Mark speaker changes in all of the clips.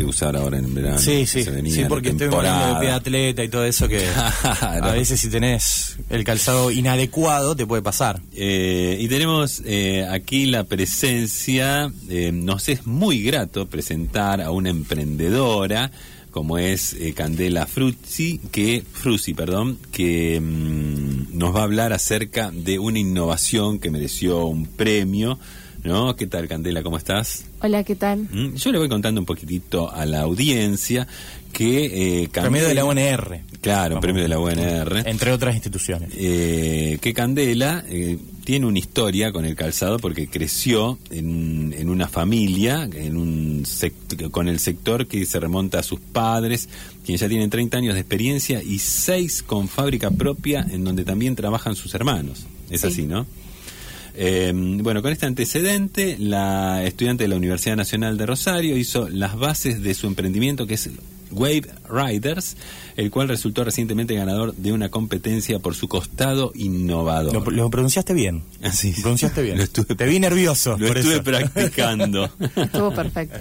Speaker 1: que usar ahora en verano.
Speaker 2: Sí, sí,
Speaker 1: se venía
Speaker 2: sí, porque estoy hablando de pie de atleta y todo eso que
Speaker 1: Claro.
Speaker 2: a veces si tenés el calzado inadecuado te puede pasar.
Speaker 1: Eh, y tenemos eh, aquí la presencia, eh, nos es muy grato presentar a una emprendedora como es eh, Candela Fruzzi, que, Fruzzi, perdón, que mm, nos va a hablar acerca de una innovación que mereció un premio, ¿no? ¿Qué tal, Candela? ¿Cómo estás?
Speaker 3: Hola, ¿qué tal?
Speaker 1: Mm, Yo le voy contando un poquitito a la audiencia que... Eh,
Speaker 2: Premio de la UNR.
Speaker 1: Claro,
Speaker 2: Vamos.
Speaker 1: premio de la UNR.
Speaker 2: Entre otras instituciones.
Speaker 1: Eh, que Candela eh, tiene una historia con el calzado porque creció en, en una familia, en un con el sector que se remonta a sus padres, quienes ya tienen 30 años de experiencia y 6 con fábrica propia en donde también trabajan sus hermanos. Es
Speaker 3: Sí.
Speaker 1: así, ¿no? Eh, bueno, con este antecedente, la estudiante de la Universidad Nacional de Rosario hizo las bases de su emprendimiento que es Wave Riders, el cual resultó recientemente ganador de una competencia por su costado innovador.
Speaker 2: Lo, lo pronunciaste bien.
Speaker 1: Así.
Speaker 2: Lo pronunciaste bien.
Speaker 1: Lo estuve-
Speaker 2: Te vi nervioso.
Speaker 1: Lo
Speaker 2: por
Speaker 1: estuve
Speaker 2: eso.
Speaker 1: practicando.
Speaker 3: Estuvo perfecto.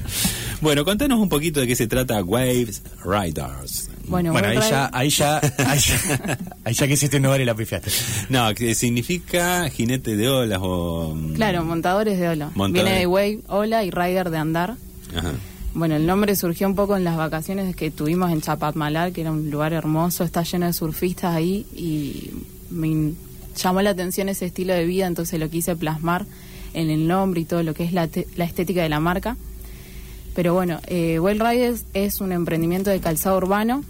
Speaker 1: bueno, contanos un poquito de qué se trata Waves Riders.
Speaker 3: Bueno,
Speaker 2: Bueno, ahí ya, ahí ya, ahí ya, ahí ya quisiste innovar y la pifiaste.
Speaker 1: No, que significa jinete de olas o... mm,
Speaker 3: Claro, montadores de ola.
Speaker 1: Montadores.
Speaker 3: Viene de wave, ola y rider de andar.
Speaker 1: Ajá.
Speaker 3: Bueno, el nombre surgió un poco en las vacaciones que tuvimos en Chapatmalal, que era un lugar hermoso, está lleno de surfistas ahí y me llamó la atención ese estilo de vida, entonces lo quise plasmar en el nombre y todo lo que es la, te- la estética de la marca. Pero bueno, eh, Well Riders es un emprendimiento de calzado urbano.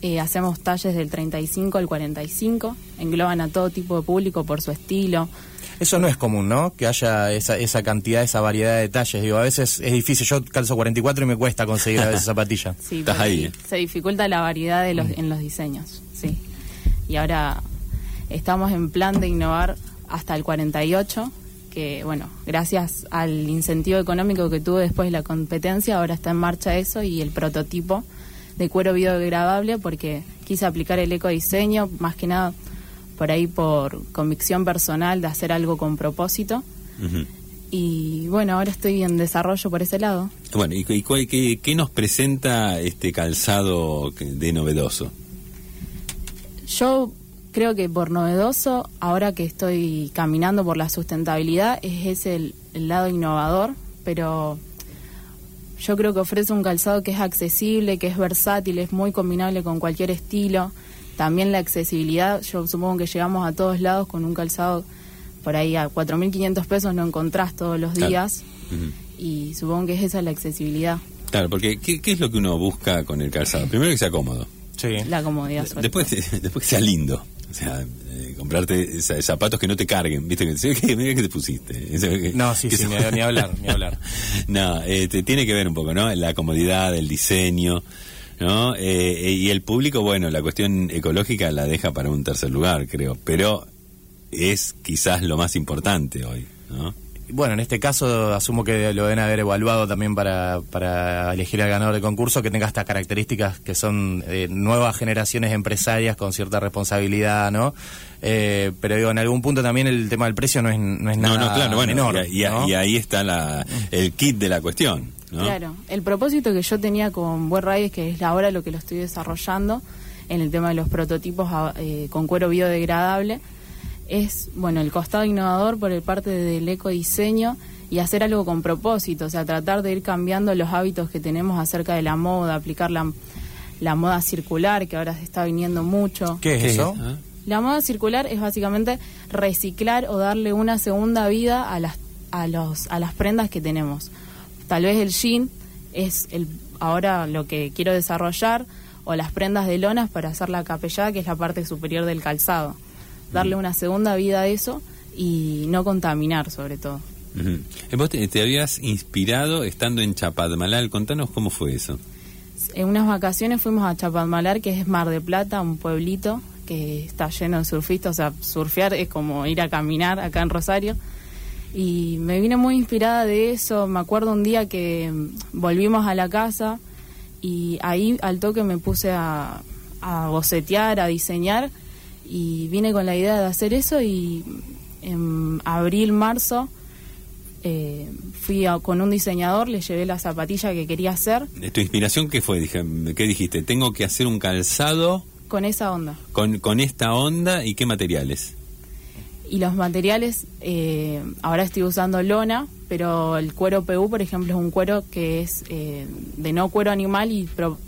Speaker 3: Eh, hacemos talles del 35 al 45, engloban a todo tipo de público por su estilo,
Speaker 2: Eso no es común, ¿no? Que haya esa, esa cantidad, esa variedad de detalles. Digo, a veces es difícil. Yo calzo 44 y me cuesta conseguir a veces zapatilla.
Speaker 3: Sí,
Speaker 1: Estás ahí.
Speaker 3: Se dificulta la variedad de los, en los diseños, sí. Y ahora estamos en plan de innovar hasta el 48, que bueno, gracias al incentivo económico que tuve después de la competencia, ahora está en marcha eso y el prototipo de cuero biodegradable porque quise aplicar el ecodiseño, más que nada por ahí por convicción personal de hacer algo con propósito. Y bueno, ahora estoy en desarrollo por ese lado.
Speaker 1: Bueno, ¿y, y cuál- qué, qué nos presenta este calzado de novedoso?
Speaker 3: Yo creo que por novedoso, ahora que estoy caminando por la sustentabilidad, es ese el, el lado innovador, pero yo creo que ofrece un calzado que es accesible, que es versátil, es muy combinable con cualquier estilo. También la accesibilidad, yo supongo que llegamos a todos lados con un calzado por ahí a 4.500 pesos no encontrás todos los
Speaker 1: Claro.
Speaker 3: días y supongo que es esa la accesibilidad,
Speaker 1: Claro, porque ¿qué, qué es lo que uno busca con el calzado? Primero que sea cómodo.
Speaker 2: Sí.
Speaker 3: la comodidad.
Speaker 1: Después, después que sea lindo. O sea, eh, comprarte zapatos que no te carguen. ¿Viste? Que. Mira que te pusiste.
Speaker 2: No, sí, sí, ni, hablar, ni hablar.
Speaker 1: no, eh, te tiene que ver un poco, ¿no? La comodidad, el diseño, ¿no? Eh, y el público, bueno, la cuestión ecológica la deja para un tercer lugar, creo. Pero es quizás lo más importante hoy, ¿no?
Speaker 2: Bueno, en este caso asumo que lo deben haber evaluado también para, para elegir al ganador del concurso, que tenga estas características que son eh, nuevas generaciones empresarias con cierta responsabilidad, ¿no? Eh, pero digo, en algún punto también el tema del precio no es, no es
Speaker 1: No,
Speaker 2: nada
Speaker 1: no, claro, bueno,
Speaker 2: menor.
Speaker 1: y, y-
Speaker 2: ¿no?
Speaker 1: y ahí está la, el kit de la cuestión, ¿no?
Speaker 3: Claro, el propósito que yo tenía con Web Riders, que es ahora lo que lo estoy desarrollando en el tema de los prototipos ah, eh, con cuero biodegradable, es, bueno, el costado innovador por el parte del ecodiseño y hacer algo con propósito, o sea, tratar de ir cambiando los hábitos que tenemos acerca de la moda, aplicar la, la moda circular, que ahora se está viniendo mucho.
Speaker 2: ¿Qué es
Speaker 1: ¿Qué
Speaker 2: eso?
Speaker 1: es?
Speaker 3: La moda circular es básicamente reciclar o darle una segunda vida a las a los a las prendas que tenemos. Tal vez el jean es el ahora lo que quiero desarrollar o las prendas de lonas para hacer la capellada, que es la parte superior del calzado. Darle una segunda vida a eso y no contaminar sobre todo.
Speaker 1: Eh, Vos te, te habías inspirado estando en Chapadmalal. Contanos cómo fue eso.
Speaker 3: En unas vacaciones fuimos a Chapadmalar, que es Mar de Plata, un pueblito que está lleno de surfistas, o sea, surfear es como ir a caminar acá en Rosario. Y me vine muy inspirada de eso. Me acuerdo un día que mm, volvimos a la casa y ahí al toque me puse a, a bocetear, a diseñar y vine con la idea de hacer eso y en abril, marzo eh, fui a- con un diseñador, le llevé la zapatilla que quería hacer
Speaker 1: ¿Tu inspiración qué fue? Dije, ¿Qué dijiste? Tengo que hacer un calzado
Speaker 3: con esa onda.
Speaker 1: con, con esta onda y qué materiales.
Speaker 3: Y los materiales, eh, ahora estoy usando lona, pero el cuero PU, por ejemplo, es un cuero que es eh, de no cuero animal y, pro-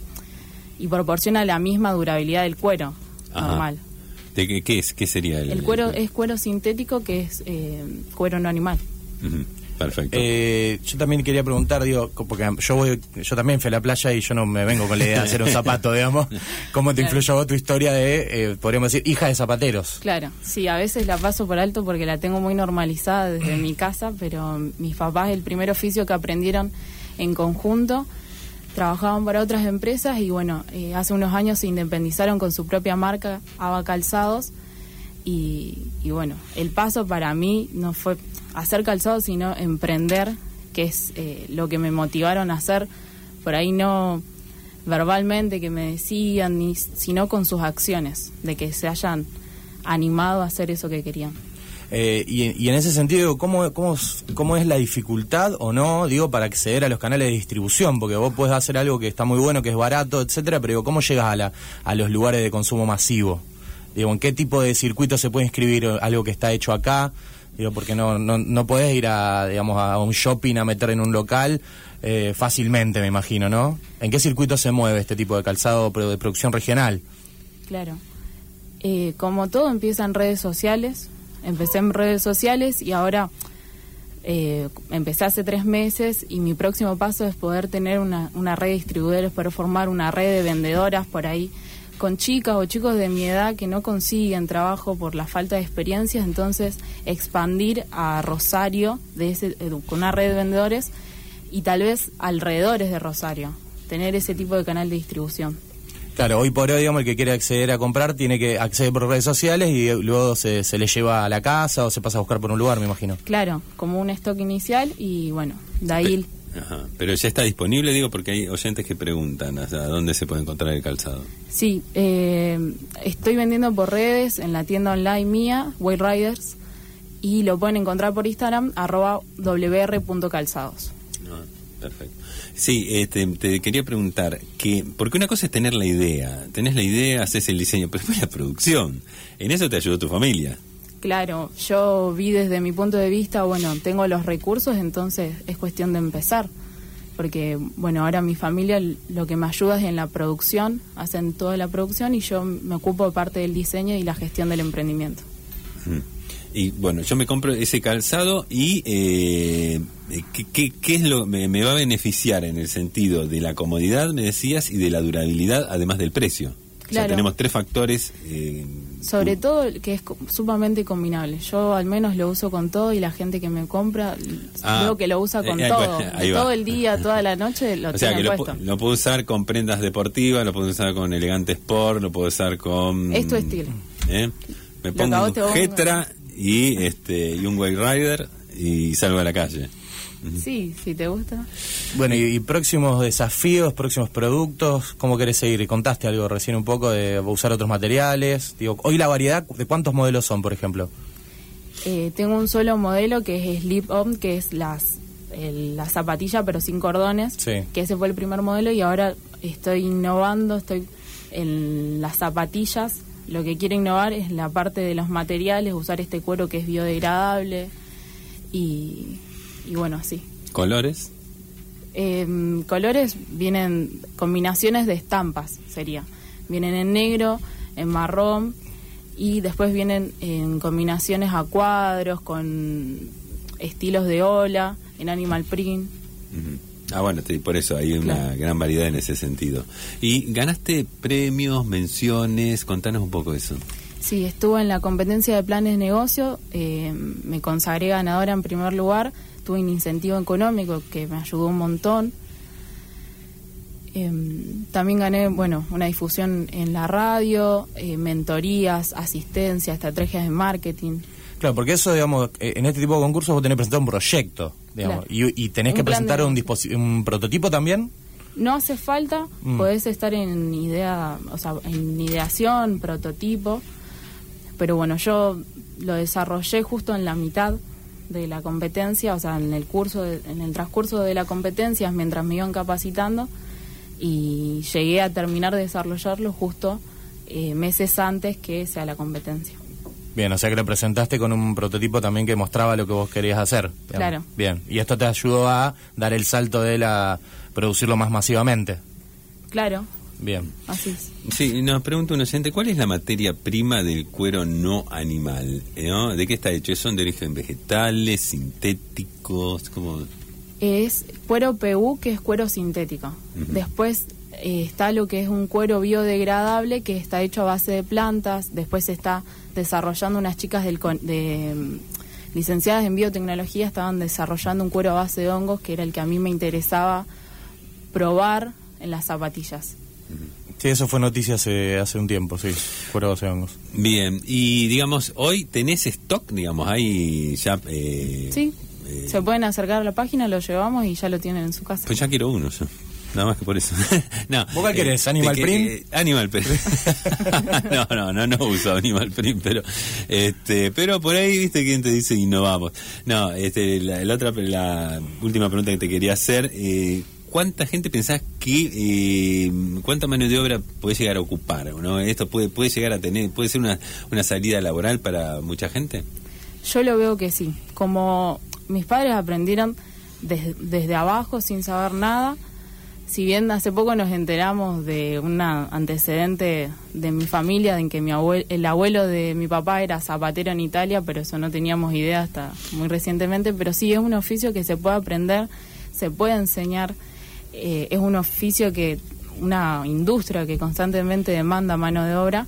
Speaker 3: y proporciona la misma durabilidad del cuero
Speaker 1: Ajá.
Speaker 3: normal.
Speaker 1: ¿De qué, qué es? ¿Qué sería el,
Speaker 3: El cuero es cuero sintético que es eh, cuero no animal.
Speaker 1: Perfecto.
Speaker 2: Eh, yo también quería preguntar, digo, porque yo voy, yo también fui a la playa y yo no me vengo con la idea de hacer un zapato, digamos. ¿Cómo te
Speaker 3: Claro.
Speaker 2: influyó a vos tu historia de, eh, podríamos decir, hija de zapateros?
Speaker 3: Claro, sí, a veces la paso por alto porque la tengo muy normalizada desde mi casa, pero mis papás, el primer oficio que aprendieron en conjunto, trabajaban para otras empresas y bueno, eh, hace unos años se independizaron con su propia marca, Ava Calzados, y, y bueno, el paso para mí no fue hacer calzados, sino emprender, que es eh, lo que me motivaron a hacer, por ahí no verbalmente que me decían, ni, sino con sus acciones, de que se hayan animado a hacer eso que querían.
Speaker 2: Eh, y, y en ese sentido, ¿cómo, cómo, ¿cómo es la dificultad o no, digo, para acceder a los canales de distribución? Porque vos podés hacer algo que está muy bueno, que es barato, etcétera, pero digo, ¿cómo llegas a, la, a los lugares de consumo masivo? Digo, ¿en qué tipo de circuito se puede inscribir algo que está hecho acá? Digo, porque no, no, no podés ir a, digamos, a un shopping a meter en un local eh, fácilmente, me imagino, ¿no? ¿En qué circuito se mueve este tipo de calzado de producción regional?
Speaker 3: Claro. Eh, como todo empieza en redes sociales, empecé en redes sociales y ahora eh, empecé hace tres meses y mi próximo paso es poder tener una, una red de distribuidores, poder formar una red de vendedoras por ahí con chicas o chicos de mi edad que no consiguen trabajo por la falta de experiencia, entonces expandir a Rosario de ese, con una red de vendedores y tal vez alrededores de Rosario, tener ese tipo de canal de distribución.
Speaker 2: Claro, hoy por hoy, digamos, el que quiere acceder a comprar tiene que acceder por redes sociales y luego se, se le lleva a la casa o se pasa a buscar por un lugar, me imagino.
Speaker 3: Claro, como un stock inicial y bueno, de ahí
Speaker 1: Ajá. Pero ya está disponible, digo, porque hay oyentes que preguntan o sea, dónde se puede encontrar el calzado.
Speaker 3: sí, eh, estoy vendiendo por redes en la tienda online mía, Way Riders, y lo pueden encontrar por Instagram, arroba wr.calzados.
Speaker 1: Perfecto. Sí, este, te quería preguntar que, porque una cosa es tener la idea, tenés la idea, haces el diseño, pero después la producción. En eso te ayudó tu familia.
Speaker 3: Claro, yo vi desde mi punto de vista, bueno, tengo los recursos, entonces es cuestión de empezar. Porque, bueno, ahora mi familia lo que me ayuda es en la producción, hacen toda la producción y yo me ocupo de parte del diseño y la gestión del emprendimiento.
Speaker 1: Mm. Y bueno, yo me compro ese calzado y eh, ¿qué, qué, qué es lo me, me va a beneficiar en el sentido de la comodidad, me decías, y de la durabilidad, además del precio? O sea,
Speaker 3: Claro.
Speaker 1: tenemos tres factores. eh,
Speaker 3: Sobre todo que es sumamente combinable. Yo al menos lo uso con todo y la gente que me compra
Speaker 1: Ah,
Speaker 3: veo que lo usa con
Speaker 1: eh, eh,
Speaker 3: todo.
Speaker 1: ahí
Speaker 3: todo el día, toda la noche lo
Speaker 1: o sea, que lo,
Speaker 3: puesto.
Speaker 1: pu- lo puedo usar con prendas deportivas, lo puedo usar con elegante sport, lo puedo usar con...
Speaker 3: Es tu estilo.
Speaker 1: ¿eh? Me
Speaker 3: Lo
Speaker 1: pongo un y, este, y un White Rider y salgo a la calle.
Speaker 3: Sí, si te gusta.
Speaker 2: Bueno, y, y próximos desafíos, próximos productos, ¿cómo querés seguir? Contaste algo recién un poco de usar otros materiales. Digo, hoy la variedad, ¿de cuántos modelos son, por ejemplo?
Speaker 3: Eh, tengo un solo modelo que es Slip On, que es las el- la zapatilla pero sin cordones,
Speaker 2: Sí.
Speaker 3: que ese fue el primer modelo y ahora estoy innovando, estoy en las zapatillas. Lo que quiero innovar es la parte de los materiales, usar este cuero que es biodegradable y, y bueno, así.
Speaker 1: ¿Colores?
Speaker 3: Em, colores vienen combinaciones de estampas, sería. Vienen en negro, en marrón y después vienen en combinaciones a cuadros con estilos de ola, en animal print.
Speaker 1: Ujú. Ah, bueno, te- por eso hay una
Speaker 3: Claro.
Speaker 1: gran variedad en ese sentido. ¿Y ganaste premios, menciones? Contanos un poco eso.
Speaker 3: Sí, estuve en la competencia de planes de negocio, eh, me consagré ganadora en primer lugar, tuve un incentivo económico que me ayudó un montón. Em, también gané, bueno, una difusión en la radio, eh, mentorías, asistencia, estrategias de marketing.
Speaker 2: Claro, porque eso, digamos, eh, en este tipo de concursos vos tenés que presentar un proyecto, digamos,
Speaker 3: Claro.
Speaker 2: y, y tenés
Speaker 3: Un
Speaker 2: que presentar
Speaker 3: de
Speaker 2: un, un prototipo también.
Speaker 3: No hace falta,
Speaker 2: Mm.
Speaker 3: podés estar en idea, o sea, en ideación, prototipo, pero bueno, yo lo desarrollé justo en la mitad de la competencia, o sea, en el curso, de- en el transcurso de la competencia, mientras me iban capacitando, y llegué a terminar de desarrollarlo justo eh, meses antes que sea la competencia.
Speaker 2: Bien, o sea que lo presentaste con un prototipo también que mostraba lo que vos querías hacer. digamos.
Speaker 3: Claro.
Speaker 2: Bien, y esto te ayudó a dar el salto de la producirlo más masivamente.
Speaker 3: Claro,
Speaker 2: Bien.
Speaker 3: así es.
Speaker 1: Sí, nos pregunta un oyente, ¿cuál es la materia prima del cuero no animal? Eh, ¿no? ¿De qué está hecho? ¿Son de origen vegetales, sintéticos? ¿Cómo?
Speaker 3: Es cuero PU, que es cuero sintético. Después eh, está lo que es un cuero biodegradable, que está hecho a base de plantas. Después se está desarrollando unas chicas del de, mm, licenciadas en biotecnología, estaban desarrollando un cuero a base de hongos, que era el que a mí me interesaba probar en las zapatillas.
Speaker 2: Sí, eso fue noticia hace, hace un tiempo, sí. Cuero de hongos.
Speaker 1: Bien, y digamos, hoy tenés stock, digamos, hay ya... eh,
Speaker 3: Sí,
Speaker 1: eh,
Speaker 3: se pueden acercar a la página, lo llevamos y ya lo tienen en su casa.
Speaker 1: Pues ya quiero uno, yo. Nada más que por eso. no,
Speaker 2: ¿Vos cuál querés? ¿Animal
Speaker 1: que-
Speaker 2: Print?
Speaker 1: eh, Animal Print. no, no, no, no uso Animal Print, pero este, pero por ahí viste quién te dice innovamos. No, este, la, la otra, la última pregunta que te quería hacer, eh, ¿cuánta gente pensás que, eh, cuánta mano de obra puede llegar a ocupar? ¿no? Esto puede, puede llegar a tener, puede ser una, una salida laboral para mucha gente.
Speaker 3: Yo lo veo que sí. Como mis padres aprendieron des- desde abajo sin saber nada, si bien hace poco nos enteramos de un antecedente de mi familia, en que mi abue- el abuelo de mi papá era zapatero en Italia, pero eso no teníamos idea hasta muy recientemente, pero sí es un oficio que se puede aprender, se puede enseñar, eh, es un oficio que, una industria que constantemente demanda mano de obra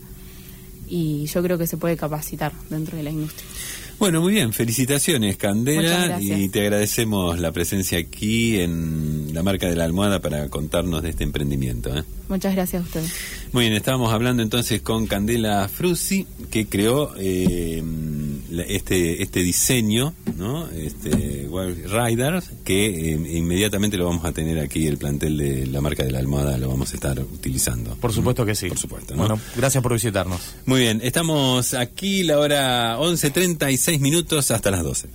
Speaker 3: y yo creo que se puede capacitar dentro de la industria.
Speaker 1: Bueno, muy bien, felicitaciones Candela y te agradecemos la presencia aquí en la marca de la almohada para contarnos de este emprendimiento. ¿eh?
Speaker 3: Muchas gracias a ustedes.
Speaker 1: Muy bien, estábamos hablando entonces con Candela Frusi que creó eh, este este diseño, ¿no? Este Wild Riders que eh, inmediatamente lo vamos a tener aquí el plantel de la marca de la almohada lo vamos a estar utilizando.
Speaker 2: Por supuesto que sí.
Speaker 1: Por supuesto, ¿no?
Speaker 2: Bueno, gracias por visitarnos.
Speaker 1: Muy bien, estamos aquí la hora 11:36 minutos hasta las 12.